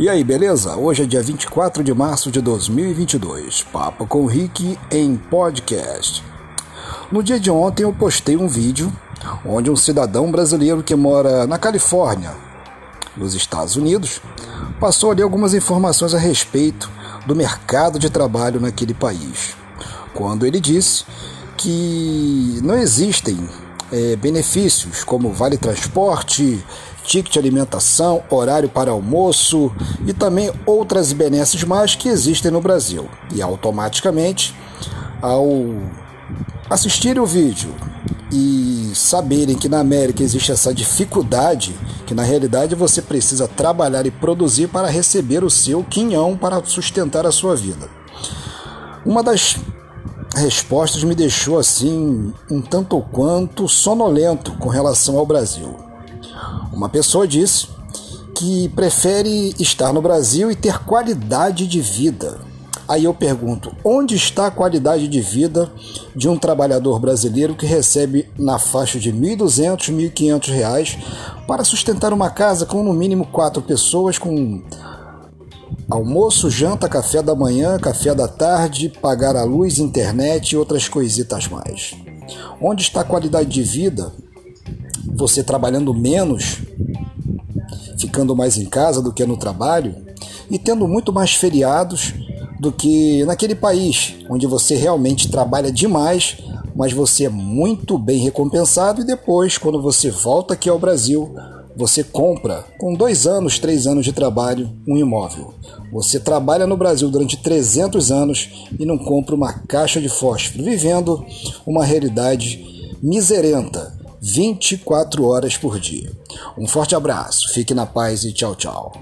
E aí, beleza? Hoje é dia 24 de março de 2022. Papo com o Rick em podcast. No dia de ontem eu postei um vídeo onde um cidadão brasileiro que mora na Califórnia, nos Estados Unidos, passou ali algumas informações a respeito do mercado de trabalho naquele país. Quando ele disse que não existem é, benefícios como vale transporte, ticket alimentação, horário para almoço e também outras benesses mais que existem no Brasil. E automaticamente, ao assistirem o vídeo e saberem que na América existe essa dificuldade, que na realidade você precisa trabalhar e produzir para receber o seu quinhão para sustentar a sua vida. Uma das respostas me deixou assim um tanto quanto sonolento com relação ao Brasil. Uma pessoa disse que prefere estar no Brasil e ter qualidade de vida. Aí eu pergunto: onde está a qualidade de vida de um trabalhador brasileiro que recebe na faixa de R$ 1.200, R$ 1.500 para sustentar uma casa com no mínimo quatro pessoas, com almoço, janta, café da manhã, café da tarde, pagar a luz, internet e outras coisitas mais? Onde está a qualidade de vida você trabalhando menos, ficando mais em casa do que no trabalho e tendo muito mais feriados do que naquele país onde você realmente trabalha demais, mas você é muito bem recompensado e depois, quando você volta aqui ao Brasil, você compra com dois anos, três anos de trabalho um imóvel. Você trabalha no Brasil durante 300 anos e não compra uma caixa de fósforo, vivendo uma realidade miserenta 24 horas por dia. Um forte abraço, fique na paz e tchau, tchau.